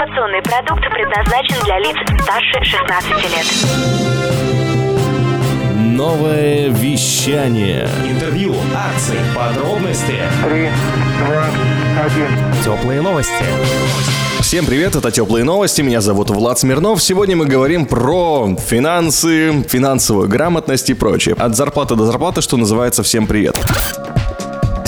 Информационный продукт предназначен для лиц старше 16 лет. Новое вещание. Интервью, акции, подробности. Три, два, один. Теплые новости. Всем привет, это Теплые новости, меня зовут Влад Смирнов. Сегодня мы говорим про финансы, финансовую грамотность и прочее. От зарплаты до зарплаты, что называется, всем привет.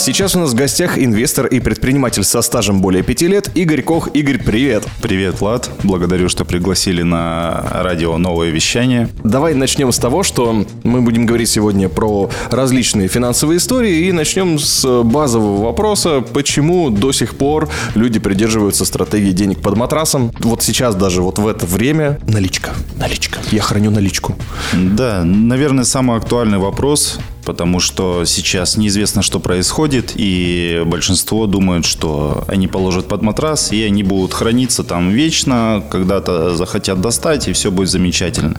Сейчас у нас в гостях инвестор и предприниматель со стажем более пяти лет Игорь Кох. Игорь, привет. Привет, Влад. Благодарю, что пригласили на радио «Новое вещание». Давай начнем с того, что мы будем говорить сегодня про различные финансовые истории и начнем с базового вопроса, почему до сих пор люди придерживаются стратегии денег под матрасом. Вот сейчас даже вот в это время наличка, наличка. Я храню наличку. Да, наверное, самый актуальный вопрос потому что сейчас неизвестно, что происходит, и большинство думают, что они положат под матрас, и они будут храниться там вечно, когда-то захотят достать, и все будет замечательно.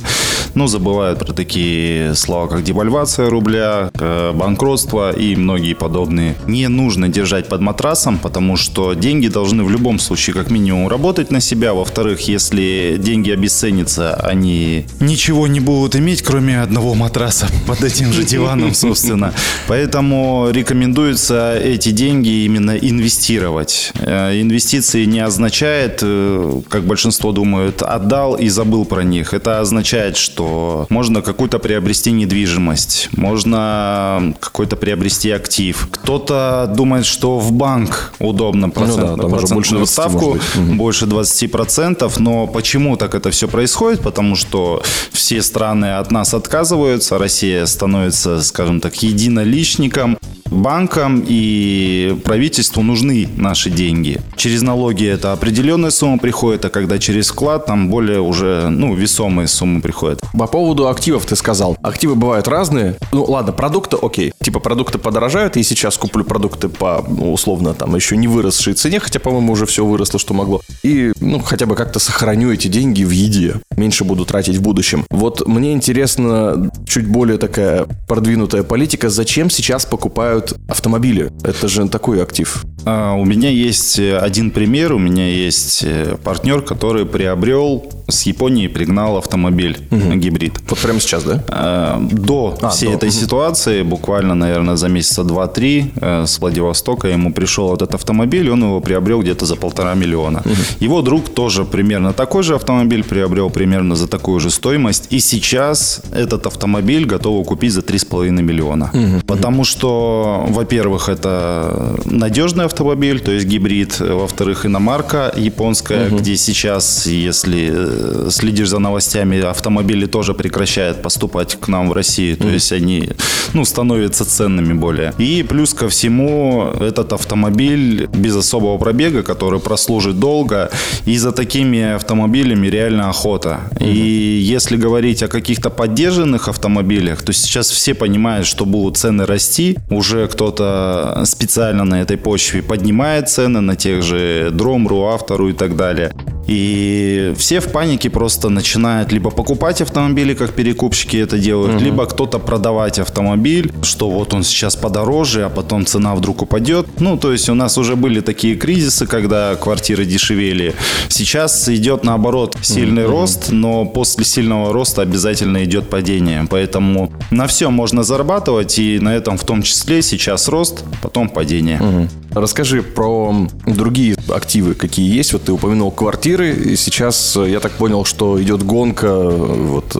Но забывают про такие слова, как девальвация рубля, э, банкротство и многие подобные. Не нужно держать под матрасом, потому что деньги должны в любом случае как минимум работать на себя. Во-вторых, если деньги обесценятся, они ничего не будут иметь, кроме одного матраса под этим же диваном собственно. Поэтому рекомендуется эти деньги именно инвестировать. Э, инвестиции не означает, э, как большинство думают, отдал и забыл про них. Это означает, что можно какую-то приобрести недвижимость, можно какой-то приобрести актив. Кто-то думает, что в банк удобно процент, ну да, 20, ставку, больше 20%, но почему так это все происходит? Потому что все страны от нас отказываются, Россия становится, скажем так, единоличником банкам и правительству нужны наши деньги. Через налоги это определенная сумма приходит, а когда через вклад, там более уже, ну, весомые суммы приходят. По поводу активов ты сказал. Активы бывают разные. Ну, ладно, продукты окей. Типа продукты подорожают, и сейчас куплю продукты по, ну, условно, там, еще не выросшей цене, хотя, по-моему, уже все выросло, что могло. И, ну, хотя бы как-то сохраню эти деньги в еде. Меньше буду тратить в будущем. Вот мне интересно чуть более такая продвинутая политика. Зачем сейчас покупают автомобили? Это же такой актив. А, у меня есть один пример. У меня есть э, партнер, который приобрел с Японии пригнал автомобиль угу. гибрид. Вот прямо сейчас, да? А, до а, всей до. этой ситуации, буквально, наверное, за месяца два-три э, с Владивостока ему пришел этот автомобиль, он его приобрел где-то за полтора миллиона. Угу. Его друг тоже примерно такой же автомобиль приобрел примерно за такую же стоимость. И сейчас этот автомобиль готовы купить за три с половиной миллиона. Угу. Потому что, во-первых, это надежный автомобиль, то есть гибрид. Во-вторых, иномарка японская, угу. где сейчас, если э, следишь за новостями, автомобили тоже прекращают поступать к нам в Россию. То угу. есть они ну, становятся ценными более. И плюс ко всему, этот автомобиль без особого пробега, который прослужит долго, и за такими автомобилями реально охота. Угу. И если говорить о каких-то поддержанных автомобилях, то сейчас все понимают, что будут цены расти. Уже кто-то специально на этой почве поднимает цены на тех же Дромру, Автору и так далее. И все в панике просто начинают либо покупать автомобили, как перекупщики это делают, угу. либо кто-то продавать автомобиль, что вот он сейчас подороже, а потом цена вдруг упадет. Ну, то есть у нас уже были такие кризисы, когда квартиры дешевели. Сейчас идет наоборот сильный угу. рост, но после сильного роста обязательно идет падение. Поэтому на все можно зарабатывать, и на этом в том числе сейчас рост, потом падение. Угу. Расскажи про другие активы, какие есть. Вот ты упомянул квартиры, и сейчас я так понял, что идет гонка вот,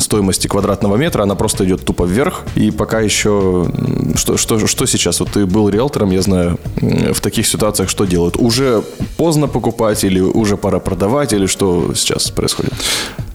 стоимости квадратного метра, она просто идет тупо вверх. И пока еще... Что, что, что сейчас? Вот ты был риэлтором, я знаю, в таких ситуациях что делают? Уже поздно покупать или уже пора продавать, или что сейчас происходит?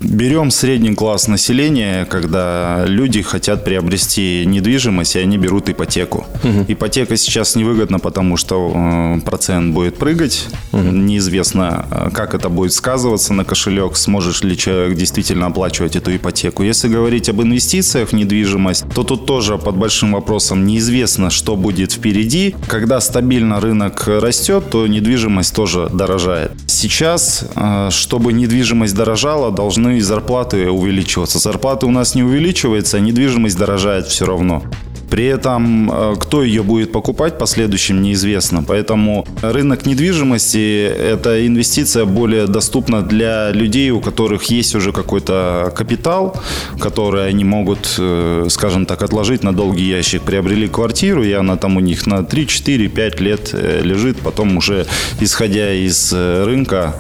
Берем средний класс населения, когда люди хотят приобрести недвижимость, и они берут ипотеку. Угу. Ипотека сейчас невыгодна, потому что э, процент будет прыгать. Угу. Неизвестно, э, как это будет сказываться на кошелек, сможешь ли человек действительно оплачивать эту ипотеку. Если говорить об инвестициях в недвижимость, то тут тоже под большим вопросом неизвестно, что будет впереди. Когда стабильно рынок растет, то недвижимость тоже дорожает. Сейчас, э, чтобы недвижимость дорожала, должны и зарплаты увеличиваться. Зарплаты у нас не увеличиваются, а недвижимость дорожает все равно. При этом, э, кто ее будет покупать в последующем, неизвестно. Поэтому рынок недвижимости – это инвестиция более доступна для людей, у которых есть уже какой-то капитал, который они могут, э, скажем так, отложить на долгий ящик. Приобрели квартиру, и она там у них на 3, 4, 5 лет э, лежит. Потом уже, исходя из рынка,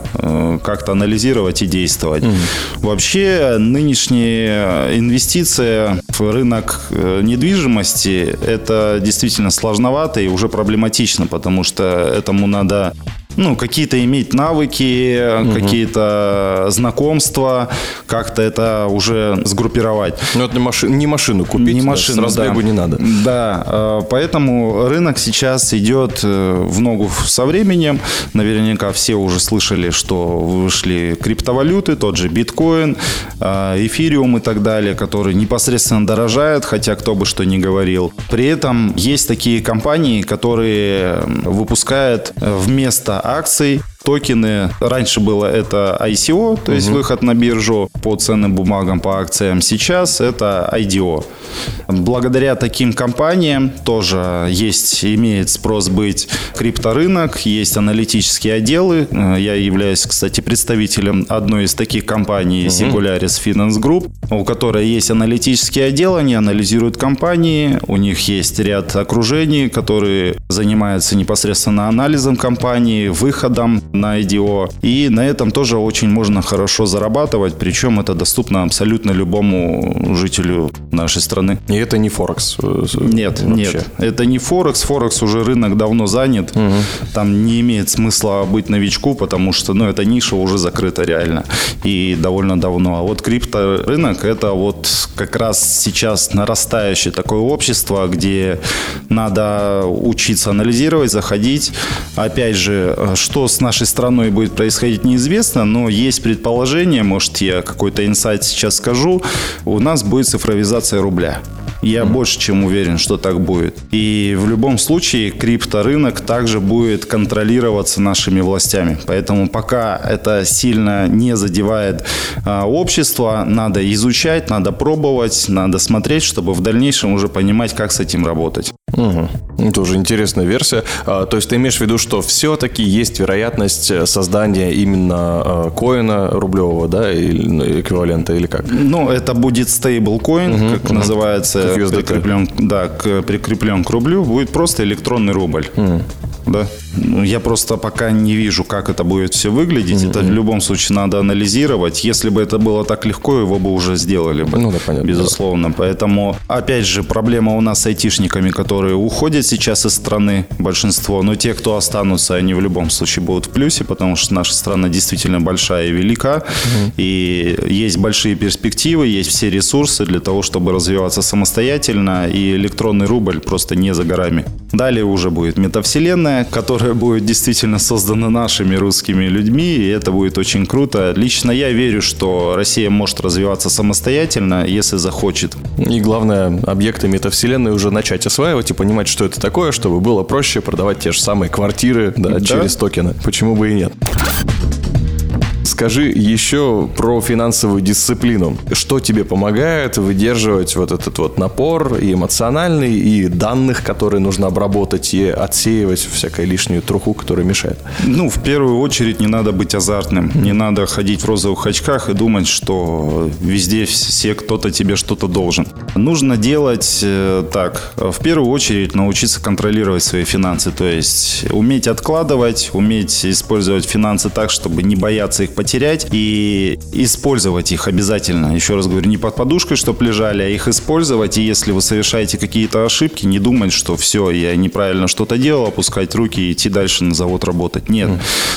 как-то анализировать и действовать. Mm. Вообще, нынешняя инвестиция в рынок недвижимости – это действительно сложновато и уже проблематично, потому что этому надо ну, какие-то иметь навыки, угу. какие-то знакомства, как-то это уже сгруппировать. Ну, это не, маши, не машину купить, не машину, да, с разбегу да. не надо. Да, э, поэтому рынок сейчас идет э, в ногу со временем. Наверняка все уже слышали, что вышли криптовалюты, тот же биткоин, э, эфириум и так далее, которые непосредственно дорожают, хотя кто бы что ни говорил. При этом есть такие компании, которые выпускают вместо акций токены. Раньше было это ICO, то есть угу. выход на биржу по ценным бумагам, по акциям. Сейчас это IDO. Благодаря таким компаниям тоже есть, имеет спрос быть крипторынок, есть аналитические отделы. Я являюсь, кстати, представителем одной из таких компаний, Singularis Finance Group, у которой есть аналитические отделы, они анализируют компании, у них есть ряд окружений, которые занимаются непосредственно анализом компании, выходом на IDO. И на этом тоже очень можно хорошо зарабатывать, причем это доступно абсолютно любому жителю нашей страны. И это не Форекс? Э, нет, вообще. нет. Это не Форекс. Форекс уже рынок давно занят. Угу. Там не имеет смысла быть новичку, потому что ну, эта ниша уже закрыта реально. И довольно давно. А вот крипторынок это вот как раз сейчас нарастающее такое общество, где надо учиться анализировать, заходить. Опять же, э, что с нашей нашей страной будет происходить, неизвестно, но есть предположение, может, я какой-то инсайт сейчас скажу, у нас будет цифровизация рубля. Я mm-hmm. больше чем уверен, что так будет. И в любом случае крипторынок также будет контролироваться нашими властями. Поэтому пока это сильно не задевает а, общество, надо изучать, надо пробовать, надо смотреть, чтобы в дальнейшем уже понимать, как с этим работать. Угу. Тоже интересная версия. А, то есть ты имеешь в виду, что все-таки есть вероятность э, создания именно а, коина рублевого, да, или ну, эквивалента, или как? Ну, это будет стейблкоин, угу, как угу. называется, как прикреплен, да, к, прикреплен к рублю, будет просто электронный рубль. Угу да. Ну, я просто пока не вижу, как это будет все выглядеть. Mm-hmm. Это в любом случае надо анализировать. Если бы это было так легко, его бы уже сделали бы. Ну да, понятно. Безусловно. Да. Поэтому, опять же, проблема у нас с айтишниками, которые уходят сейчас из страны, большинство. Но те, кто останутся, они в любом случае будут в плюсе, потому что наша страна действительно большая и велика. Mm-hmm. И есть большие перспективы, есть все ресурсы для того, чтобы развиваться самостоятельно. И электронный рубль просто не за горами. Далее уже будет метавселенная, которая будет действительно создана нашими русскими людьми, и это будет очень круто. Лично я верю, что Россия может развиваться самостоятельно, если захочет. И главное, объекты метавселенной уже начать осваивать и понимать, что это такое, чтобы было проще продавать те же самые квартиры да, да. через токены. Почему бы и нет? Скажи еще про финансовую дисциплину. Что тебе помогает выдерживать вот этот вот напор и эмоциональный, и данных, которые нужно обработать, и отсеивать всякую лишнюю труху, которая мешает? Ну, в первую очередь не надо быть азартным. Не надо ходить в розовых очках и думать, что везде все кто-то тебе что-то должен. Нужно делать э, так. В первую очередь научиться контролировать свои финансы. То есть уметь откладывать, уметь использовать финансы так, чтобы не бояться их потерять и использовать их обязательно. Еще раз говорю, не под подушкой, чтобы лежали, а их использовать. И если вы совершаете какие-то ошибки, не думать, что все, я неправильно что-то делал, опускать руки и идти дальше на завод работать. Нет.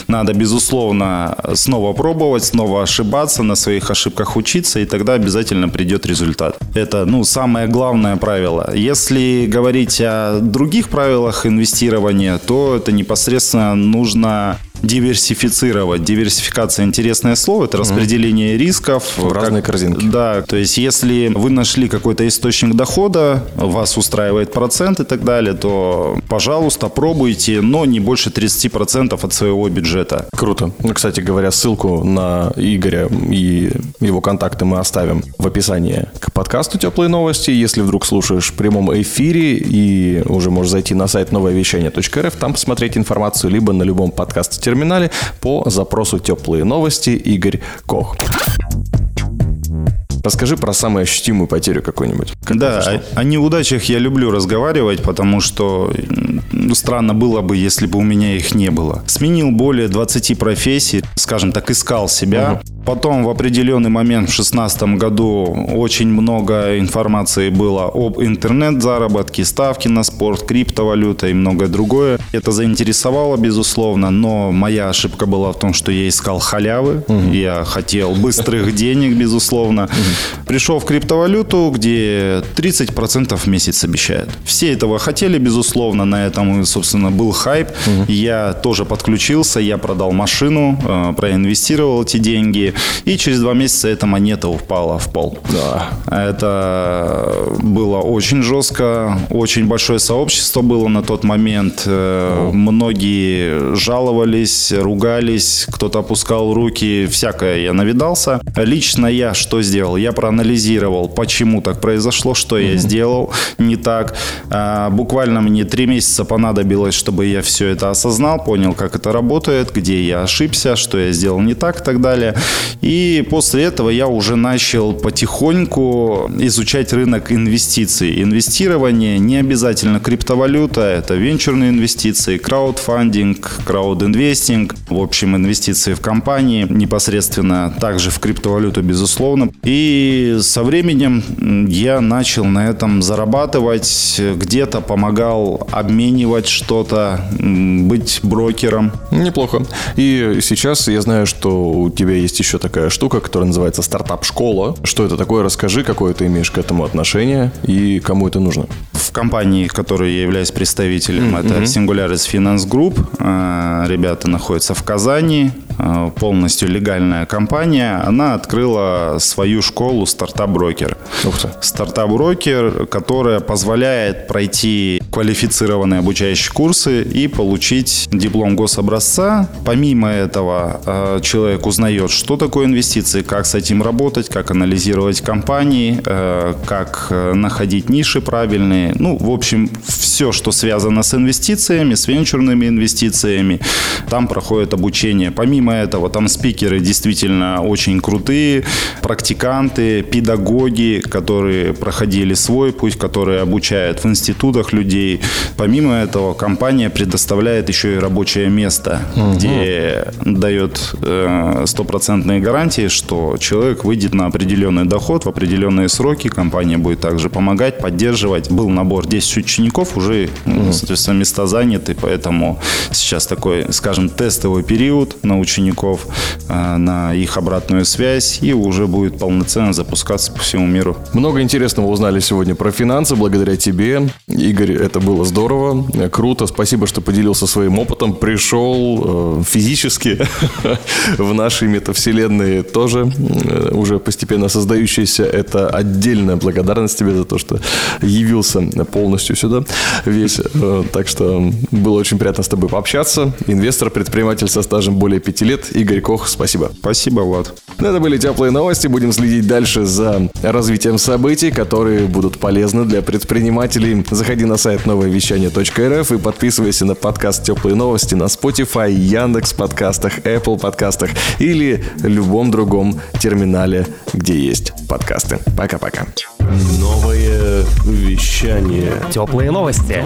Надо, безусловно, снова пробовать, снова ошибаться, на своих ошибках учиться, и тогда обязательно придет результат. Это, ну, самое главное правило. Если говорить о других правилах инвестирования, то это непосредственно нужно диверсифицировать. Диверсификация интересное слово, это распределение mm рисков. В разные корзинки. Да, то есть если вы нашли какой-то источник дохода, вас устраивает процент и так далее, то, пожалуйста, пробуйте, но не больше 30% от своего бюджета. Круто. Ну, кстати говоря, ссылку на Игоря и его контакты мы оставим в описании к подкасту «Теплые новости». Если вдруг слушаешь в прямом эфире и уже можешь зайти на сайт нововещание.рф, там посмотреть информацию, либо на любом подкаст-терминале по запросу «Теплые новости» Игорь Кох. Расскажи про самую ощутимую потерю какую-нибудь. Как Да, о, о неудачах я люблю разговаривать, потому что странно было бы, если бы у меня их не было. Сменил более 20 профессий, скажем так, искал себя. Потом в определенный момент в 2016 году очень много информации было об интернет-заработке, ставки на спорт, криптовалюта и многое другое. Это заинтересовало, безусловно, но моя ошибка была в том, что я искал халявы, я хотел быстрых денег, безусловно. Пришел в криптовалюту, где 30% в месяц обещают. Все этого хотели, безусловно, на этом, собственно, был хайп. Я тоже подключился, я продал машину, э, проинвестировал эти деньги, и через два месяца эта монета упала в пол. Да. Это было очень жестко, очень большое сообщество было на тот момент. Э, Многие жаловались, ругались, кто-то опускал руки, всякое я навидался. Лично я что сделал? Я проанализировал, почему так произошло, что я сделал не так. А, Буквально мне три месяца понадобилось, чтобы я все это осознал, понял, как это работает, где я ошибся, что я сделал не так и так далее. И после этого я уже начал потихоньку изучать рынок инвестиций. Инвестирование не обязательно криптовалюта, это венчурные инвестиции, краудфандинг, краудинвестинг, в общем, инвестиции в компании, непосредственно также в криптовалюту, безусловно. И со временем я начал на этом зарабатывать, где-то помогал обменивать что-то, быть брокером. Неплохо. И сейчас я знаю, что у тебя есть еще такая штука, которая называется стартап-школа. Что это такое? Расскажи, какое ты имеешь к этому отношение и кому это нужно. В компании, которой я являюсь представителем, это Singularis Finance Group. Э, Ребята находятся в Казани. Э, Полностью легальная компания. Она открыла свою школу стартап-брокер. Стартап-брокер, которая позволяет пройти квалифицированные обучающие курсы и получить диплом гособразца. Помимо этого, э, человек узнает, что такое инвестиции, как с этим работать, как анализировать компании, как находить ниши правильные. Ну, в общем, все, что связано с инвестициями, с венчурными инвестициями, там проходит обучение. Помимо этого, там спикеры действительно очень крутые, практиканты, педагоги, которые проходили свой путь, которые обучают в институтах людей. Помимо этого, компания предоставляет еще и рабочее место, где дает э, стопроцентные гарантии, что человек выйдет на определенный доход в определенные сроки. Компания будет также помогать, поддерживать. Был набор 10 учеников, уже, ну, соответственно, места заняты, поэтому сейчас такой, скажем, тестовый период на учеников, э, на их обратную связь, и уже будет полноценно запускаться по всему миру. Много интересного узнали сегодня про финансы благодаря тебе. Игорь, это было здорово, э, круто. Спасибо, что поделился своим опытом. Пришел э, физически в нашей метавселенной тоже, уже постепенно создающейся. Это отдельная благодарность тебе за то, что явился полностью сюда весь. Э, Так что было очень приятно с тобой пообщаться. Инвестор, предприниматель со стажем более пяти лет. Игорь Кох, спасибо. Спасибо, Влад. Ну, Это были теплые новости. Будем следить дальше за развитием событий, которые будут полезны для предпринимателей. Заходи на сайт нововещание.рф и подписывайся на подкаст «Теплые новости» на Spotify, Яндекс подкастах, Apple подкастах или любом другом терминале, где есть подкасты. Пока-пока. Новое вещание. Теплые новости.